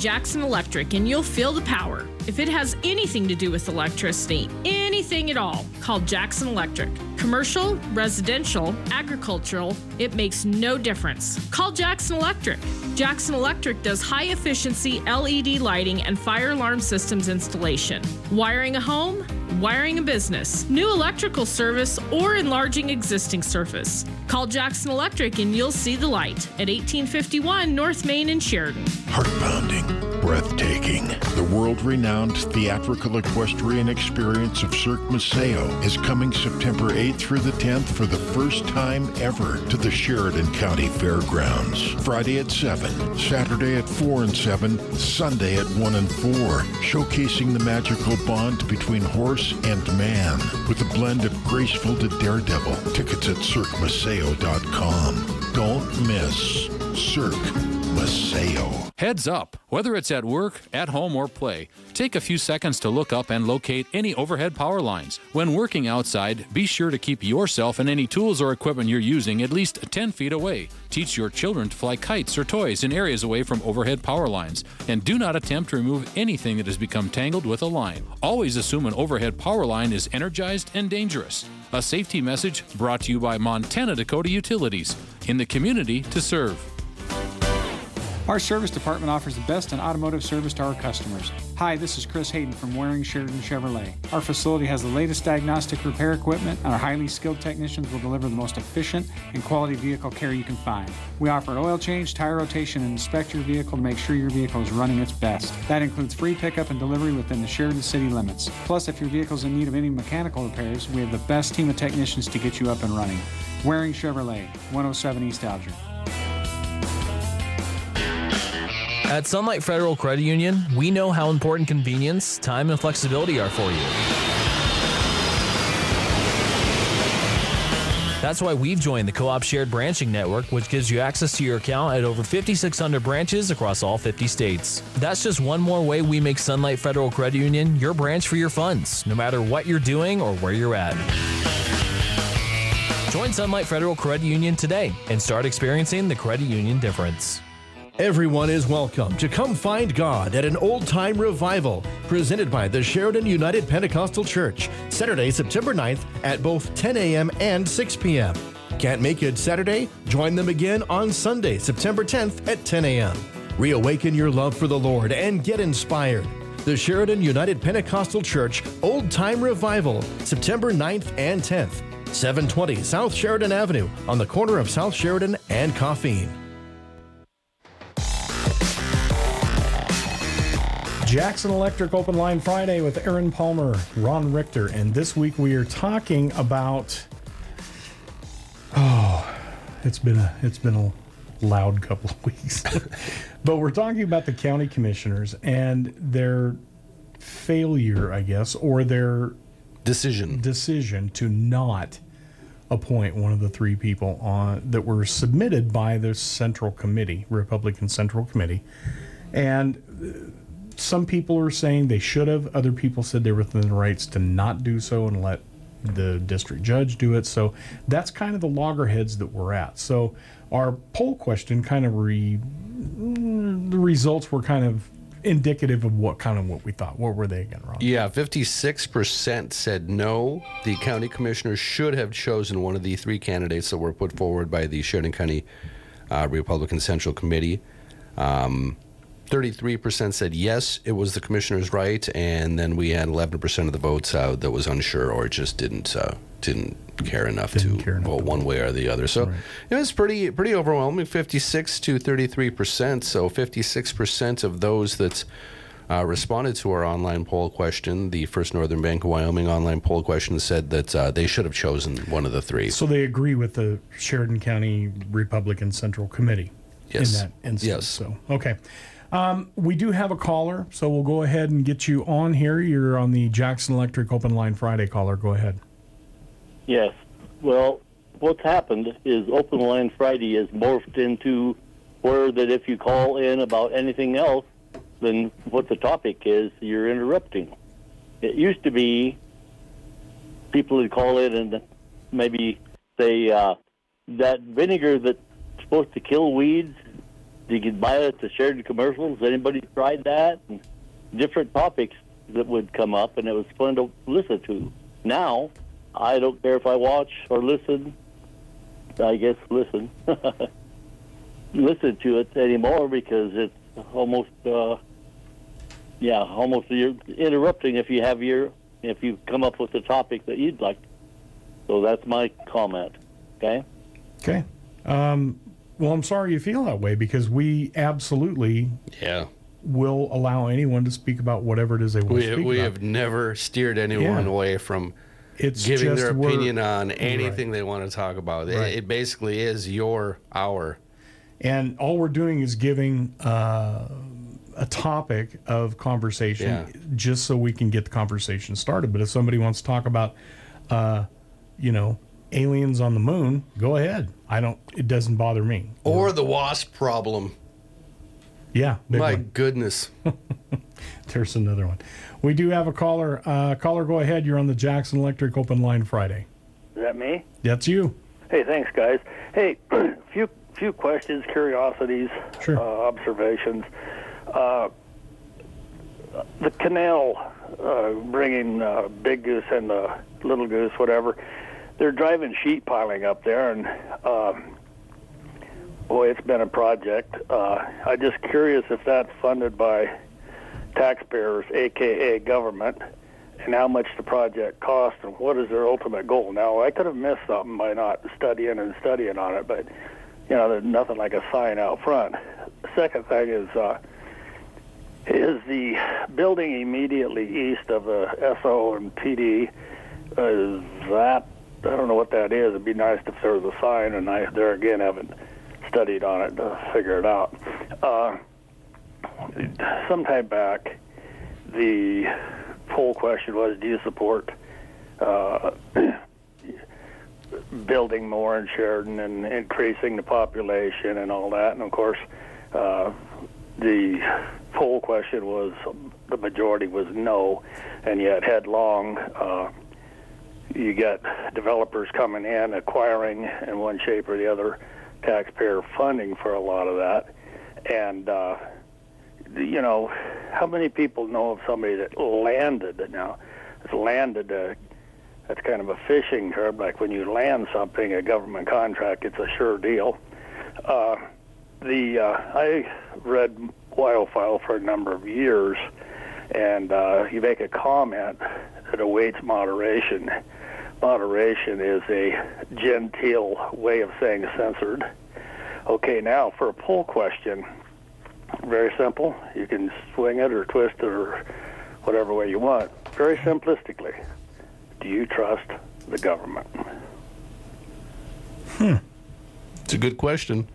Jackson Electric and you'll feel the power. If it has anything to do with electricity, anything at all, call Jackson Electric. Commercial, residential, agricultural, it makes no difference. Call Jackson Electric. Jackson Electric does high efficiency LED lighting and fire alarm systems installation. Wiring a home, wiring a business, new electrical service, or enlarging existing surface. Call Jackson Electric and you'll see the light at 1851 North Main in Sheridan. Heart pounding, breathtaking. The world renowned theatrical equestrian experience of Cirque Maceo is coming September 8th through the 10th for the first time ever to the Sheridan County Fairgrounds. Friday at 7, Saturday at 4 and 7, Sunday at 1 and 4, showcasing the magical bond between horse and man with a blend of graceful to daredevil. Tickets at cirquemaceo.com. Don't miss Cirque Heads up! Whether it's at work, at home, or play, take a few seconds to look up and locate any overhead power lines. When working outside, be sure to keep yourself and any tools or equipment you're using at least 10 feet away. Teach your children to fly kites or toys in areas away from overhead power lines. And do not attempt to remove anything that has become tangled with a line. Always assume an overhead power line is energized and dangerous. A safety message brought to you by Montana Dakota Utilities. In the community to serve. Our service department offers the best in automotive service to our customers. Hi, this is Chris Hayden from Waring Sheridan Chevrolet. Our facility has the latest diagnostic repair equipment, and our highly skilled technicians will deliver the most efficient and quality vehicle care you can find. We offer oil change, tire rotation, and inspect your vehicle to make sure your vehicle is running its best. That includes free pickup and delivery within the Sheridan city limits. Plus, if your vehicle is in need of any mechanical repairs, we have the best team of technicians to get you up and running. Waring Chevrolet, 107 East Alger. At Sunlight Federal Credit Union, we know how important convenience, time, and flexibility are for you. That's why we've joined the Co op Shared Branching Network, which gives you access to your account at over 5,600 branches across all 50 states. That's just one more way we make Sunlight Federal Credit Union your branch for your funds, no matter what you're doing or where you're at. Join Sunlight Federal Credit Union today and start experiencing the credit union difference. Everyone is welcome to come find God at an old time revival presented by the Sheridan United Pentecostal Church, Saturday, September 9th at both 10 a.m. and 6 p.m. Can't make it Saturday? Join them again on Sunday, September 10th at 10 a.m. Reawaken your love for the Lord and get inspired. The Sheridan United Pentecostal Church Old Time Revival, September 9th and 10th, 720 South Sheridan Avenue on the corner of South Sheridan and Coffeen. Jackson Electric Open Line Friday with Aaron Palmer, Ron Richter, and this week we are talking about. Oh, it's been a it's been a loud couple of weeks, *laughs* but we're talking about the county commissioners and their failure, I guess, or their decision decision to not appoint one of the three people on that were submitted by the Central Committee, Republican Central Committee, and some people are saying they should have. Other people said they were within the rights to not do so and let the district judge do it. So that's kind of the loggerheads that we're at. So our poll question kind of re the results were kind of indicative of what kind of what we thought. What were they again, Ron? Yeah, 56% said no. The county commissioners should have chosen one of the three candidates that were put forward by the Sheridan County uh, Republican Central Committee. Um, 33% said yes, it was the commissioner's right, and then we had 11% of the votes uh, that was unsure or just didn't uh, didn't care enough Didn't to care enough vote one way or the other. So it was pretty pretty overwhelming, 56 to 33%. So 56% of those that uh, responded to our online poll question, the First Northern Bank of Wyoming online poll question, said that uh, they should have chosen one of the three. So they agree with the Sheridan County Republican Central Committee Yes. in that instance. Yes. So okay. Um, we do have a caller, so we'll go ahead and get you on here. You're on the Jackson Electric Open Line Friday caller. Go ahead. Yes. Well, what's happened is Open Line Friday has morphed into where that if you call in about anything else than what the topic is, you're interrupting. It used to be people would call in and maybe say uh, that vinegar that's supposed to kill weeds. You could buy it at the Sheridan commercials. Anybody tried that? And different topics that would come up, and it was fun to listen to. Now, I don't care if I watch or listen. I guess listen, *laughs* listen to it anymore because it's almost, uh, yeah, almost you're interrupting if you have your if you come up with a topic that you'd like. So that's my comment. Okay. Okay. Um, well, I'm sorry you feel that way because we absolutely yeah will allow anyone to speak about whatever it is they want We, to speak we about. have never steered anyone Yeah. away from It's giving their opinion on anything they want to talk about. It- It, basically is your hour. And all we're doing is giving uh, a topic of conversation Yeah. just so we can get the conversation started. But if somebody wants to talk about, uh, you know, aliens on the moon, go ahead. I don't, it doesn't bother me. Or the wasp problem. Yeah. big My one. goodness. *laughs* There's another one. We do have a caller. Uh, caller, go ahead. You're on the Jackson Electric Open Line Friday. Is that me? That's you. Hey, thanks, guys. Hey, *clears throat* few few questions, curiosities, uh, observations. Uh, the canal uh, bringing uh, Big Goose and uh, Little Goose, whatever. They're driving sheet piling up there, and um, boy, it's been a project. Uh, I'm just curious if that's funded by taxpayers, aka government, and how much the project cost and what is their ultimate goal. Now, I could have missed something by not studying and studying on it, but you know, there's nothing like a sign out front. Second thing is uh, is the building immediately east of the SO and PD. Is that I don't know what that is. It'd be nice if there was a sign, and I there again haven't studied on it to figure it out. Uh, sometime back, the poll question was, do you support uh, *clears throat* building more in Sheridan and increasing the population and all that? And of course, uh, the poll question was the majority was no, and yet headlong. Uh, you get developers coming in, acquiring in one shape or the other taxpayer funding for a lot of that. And, uh, you know, how many people know of somebody that landed now? It's landed, uh, that's kind of a fishing term, like when you land something, a government contract, it's a sure deal. Uh, the uh, I read WyoFile for a number of years, and uh, you make a comment that awaits moderation moderation is a genteel way of saying censored. Okay, now for a poll question, very simple. You can swing it or twist it or whatever way you want. Very simplistically, do you trust the government? Hmm. It's a good question.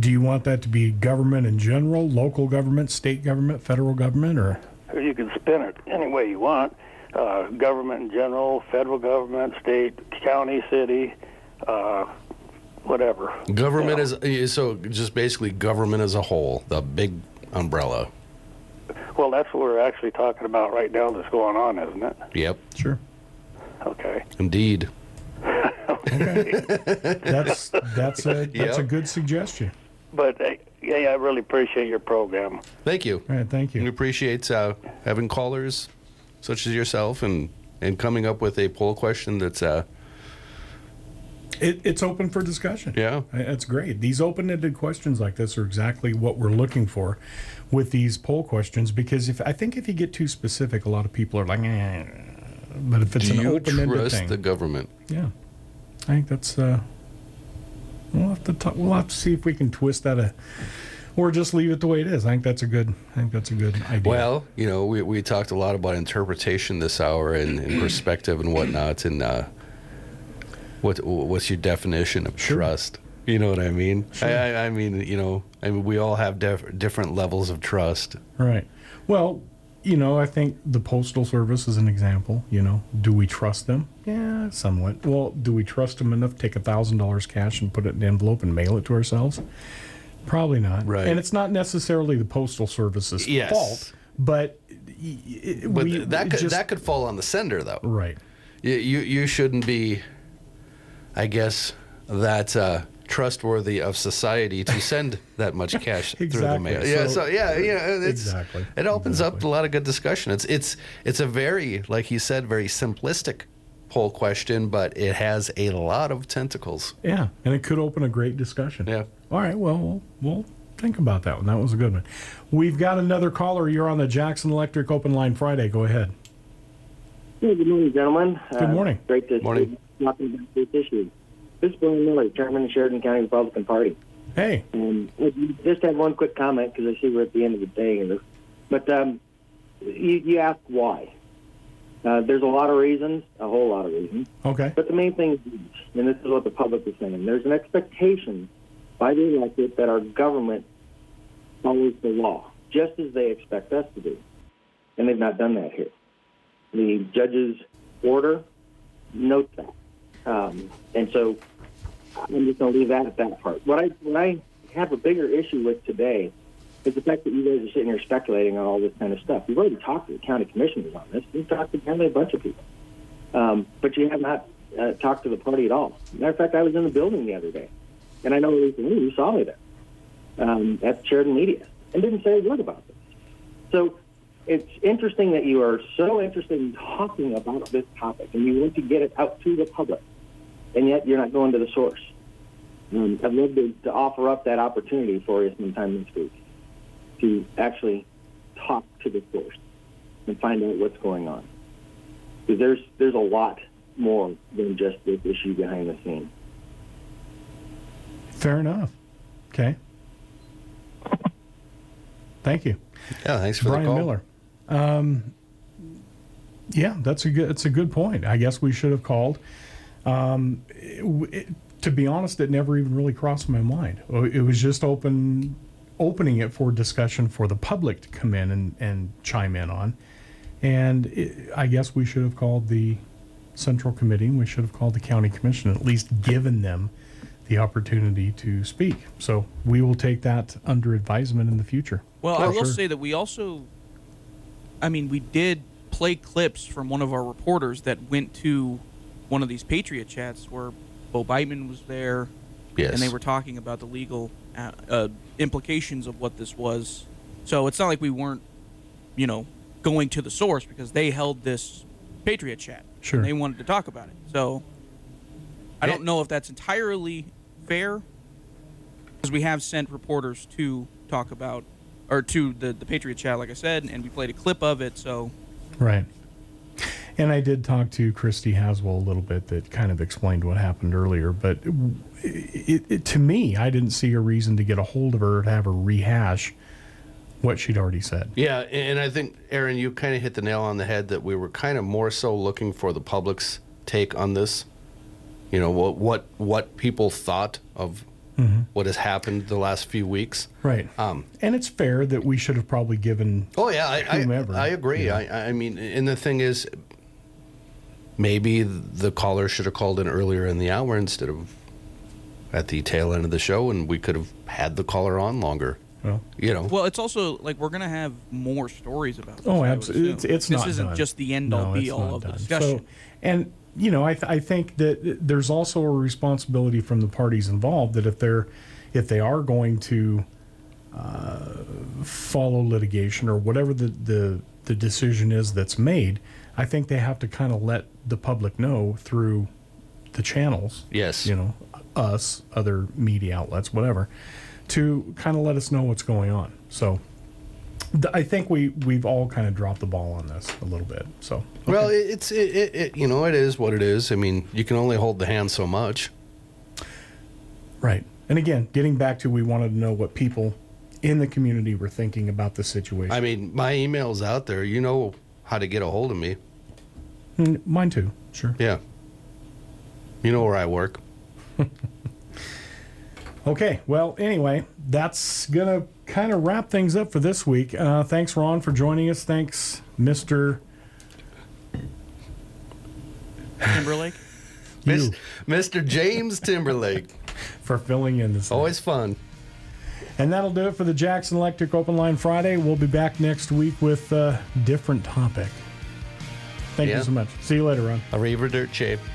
Do you want that to be government in general, local government, state government, federal government, or? You can spin it any way you want uh, government in general, federal government, state, county, city, uh, whatever. Government is so just basically government as a whole, the big umbrella. Well, that's what we're actually talking about right now. That's going on, isn't it? Yep. Sure. Okay. Indeed. *laughs* That's that's a that's Yep. a good suggestion. But uh, yeah, yeah, I really appreciate your program. Thank you. All right, thank you. We appreciate uh, having callers such as yourself and and coming up with a poll question that's uh It, it's open for discussion. Yeah. That's great. These open ended questions like this are exactly what we're looking for with these poll questions because if I think if you get too specific, a lot of people are like, eh. but if it's do an open ended trust thing, the government? yeah, I think that's. Uh, we'll have to talk, we'll have to see if we can twist that a, or just leave it the way it is. I think that's a good. I think that's a good idea. Well, you know, we, we talked a lot about interpretation this hour and, and perspective and whatnot. And uh, what what's your definition of trust? You know what I mean? Sure. I, I, I mean, you know, I mean, we all have def- different levels of trust. Right. Well, you know, I think the postal service is an example. You know, do we trust them? Yeah, somewhat. Well, do we trust them enough to take a thousand dollars cash and put it in an envelope and mail it to ourselves? Probably not. Right. And it's not necessarily the postal service's Yes. fault, but But we, that could just- that could fall on the sender, though. Right. You you, you shouldn't be, I guess, that uh, trustworthy of society to send *laughs* that much cash through the mail. Yeah. So- So, yeah, yeah, it's, Exactly. It opens up a lot of good discussion. It's it's it's a very, like you said, very simplistic poll question, but it has a lot of tentacles. Yeah, and it could open a great discussion. Yeah. All right. Well, we'll, we'll think about that one. That was a good one. We've got another caller. You're on the Jackson Electric Open Line Friday. Go ahead. Hey, good morning, gentlemen. Good morning. Great to Morning. see talking about this issue. This is Brian Miller, Chairman of the Sheridan County Republican Party. Hey. Um, I just have one quick comment because I see we're at the end of the day. But um, you, you asked why. Uh, there's a lot of reasons, a whole lot of reasons. Okay. But the main thing, is, and this is what the public is saying, there's an expectation by the elected that our government follows the law, just as they expect us to do. And they've not done that here. The judge's order notes that. Um, and so I'm just going to leave that at that part. What I, what I have a bigger issue with today is the fact that you guys are sitting here speculating on all this kind of stuff. You've already talked to the county commissioners on this. You've talked to apparently a bunch of people. Um, but you have not uh, talked to the party at all. Matter of fact, I was in the building the other day, and I know recently you saw me there um, at Sheridan Media and didn't say a word about this. So it's interesting that you are so interested in talking about this topic and you want to get it out to the public, and yet you're not going to the source. Um, I'd love to, to offer up that opportunity for you sometime this week to actually talk to the source and find out what's going on. Because there's there's a lot more than just this issue behind the scenes. Fair enough. Okay. Thank you. Yeah, thanks for Brian the call. Miller. Um, yeah, that's a good. It's a good point. I guess we should have called. Um, it- it- to be honest, it never even really crossed my mind. It was just open, opening it for discussion for the public to come in and, and chime in on. And it, I guess we should have called the central committee. and We should have called the county commission, at least given them the opportunity to speak. So we will take that under advisement in the future. Well, I will sure. say that we also, I mean, we did play clips from one of our reporters that went to one of these Patriot chats where Bo Biteman was there. Yes. And they were talking about the legal uh, uh, implications of what this was. So it's not like we weren't, you know, going to the source because they held this Patriot chat. Sure. And they wanted to talk about it. So I don't know if that's entirely fair because we have sent reporters to talk about or to the the Patriot chat, like I said, and we played a clip of it. So Right. And I did talk to Christy Haswell a little bit that kind of explained what happened earlier, but it, it, to me, I didn't see a reason to get a hold of her to have her rehash what she'd already said. Yeah, and I think Aaron, you kind of hit the nail on the head that we were kind of more so looking for the public's take on this. You know what what what people thought of Mhm. what has happened the last few weeks. Right. Um, And it's fair that we should have probably given. Oh yeah, I, I, whomever, I agree. you know. I, I mean, and the thing is, maybe the caller should have called in earlier in the hour instead of at the tail end of the show, and we could have had the caller on longer. Well, you know, well, it's also like we're gonna have more stories about this. Oh, absolutely. It's, assume. it's this not isn't done. just the end all No, be all not of the discussion. So, and you know, I, th- I think that there's also a responsibility from the parties involved that if they're if they are going to uh, follow litigation or whatever the, the the decision is that's made, I think they have to kind of let the public know through the channels. Yes. You know, us, other media outlets, whatever, to kind of let us know what's going on. So. th- I think we we've all kind of dropped the ball on this a little bit. So *laughs* well, it's it, it, it, you know, it is what it is. I mean, you can only hold the hand so much. Right. And again, getting back to we wanted to know what people in the community were thinking about the situation. I mean, my email's out there. You know how to get a hold of me. Mm, Mine too. Sure. Yeah. You know where I work. *laughs* Okay. Well, anyway, that's going to kind of wrap things up for this week. Uh, thanks, Ron, for joining us. Thanks, Mr. Timberlake. *laughs* Miss, Mr. James Timberlake. *laughs* for filling in this. Always fun. And that'll do it for the Jackson Electric Open Line Friday. We'll be back next week with a different topic. Thank Yeah. you so much. See you later, Ron. Arrivederci. Dirt the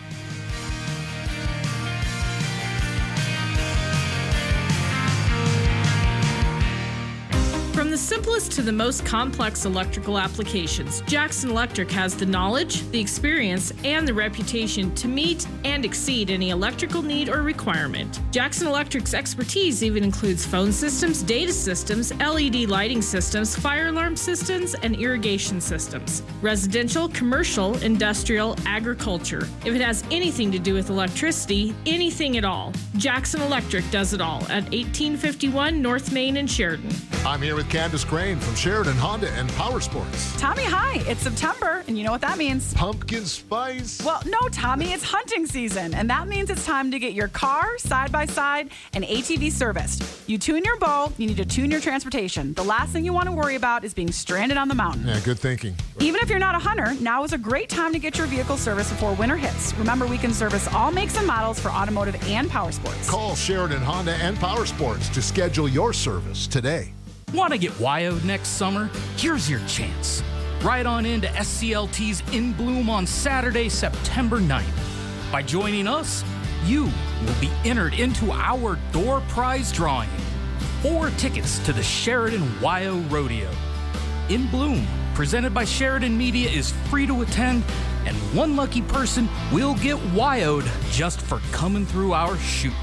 to the most complex electrical applications, Jackson Electric has the knowledge, the experience, and the reputation to meet and exceed any electrical need or requirement. Jackson Electric's expertise even includes phone systems, data systems, LED lighting systems, fire alarm systems, and irrigation systems. Residential, commercial, industrial, agriculture. If it has anything to do with electricity, anything at all, Jackson Electric does it all at 1851 North Main in Sheridan. I'm here with Candace Crane from Sheridan Honda and Power Sports. Tommy, hi. It's September, and you know what that means? Pumpkin spice. Well, no, Tommy, it's hunting season, and that means it's time to get your car, side by side, and ATV serviced. You tune your bow, you need to tune your transportation. The last thing you want to worry about is being stranded on the mountain. Yeah, good thinking. Even if you're not a hunter, now is a great time to get your vehicle serviced before winter hits. Remember, we can service all makes and models for automotive and power sports. Call Sheridan Honda and Power Sports to schedule your service today. Want to get WYO'd next summer? Here's your chance. Ride on into SCLT's In Bloom on Saturday, September 9th. By joining us, you will be entered into our door prize drawing. Four tickets to the Sheridan WYO Rodeo. In Bloom, presented by Sheridan Media, is free to attend, and one lucky person will get WYO'd just for coming through our shoot.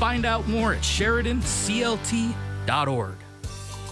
Find out more at SheridanCLT.org.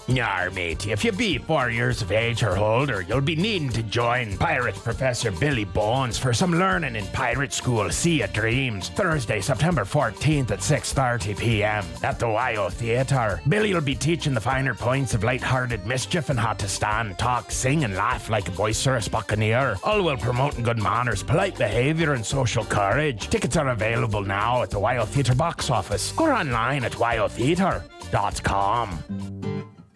Yar, mate, if you be four years of age or older, you'll be needing to join Pirate Professor Billy Bones for some learning in Pirate School Sea of Dreams, Thursday, September 14th at 6.30 p.m. at the WYO Theatre. Billy will be teaching the finer points of light-hearted mischief and how to stand, talk, sing and laugh like a boisterous buccaneer, all while promoting good manners, polite behaviour and social courage. Tickets are available now at the WYO Theatre box office or online at wyotheatre.com.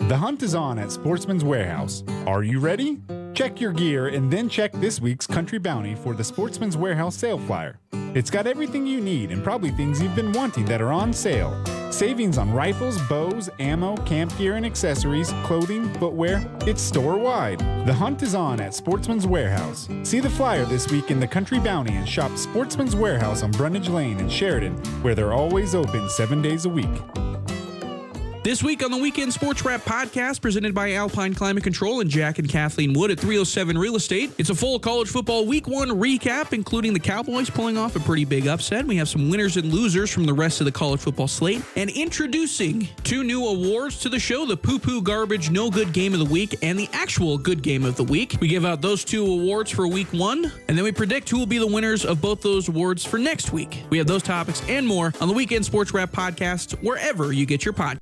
The hunt is on at Sportsman's Warehouse. Are you ready? Check your gear and then check this week's Country Bounty for the Sportsman's Warehouse sale flyer. It's got everything you need and probably things you've been wanting that are on sale. Savings on rifles, bows, ammo, camp gear and accessories, clothing, footwear. It's store wide. The hunt is on at Sportsman's Warehouse. See the flyer this week in the Country Bounty and shop Sportsman's Warehouse on Brundage Lane in Sheridan, where they're always open seven days a week. This week on the Weekend Sports Wrap podcast, presented by Alpine Climate Control and Jack and Kathleen Wood at 307 Real Estate, it's a full college football week one recap, including the Cowboys pulling off a pretty big upset. We have some winners and losers from the rest of the college football slate, and introducing two new awards to the show the Poo Poo Garbage No Good Game of the Week and the Actual Good Game of the Week. We give out those two awards for week one, and then we predict who will be the winners of both those awards for next week. We have those topics and more on the Weekend Sports Wrap podcast, wherever you get your podcast.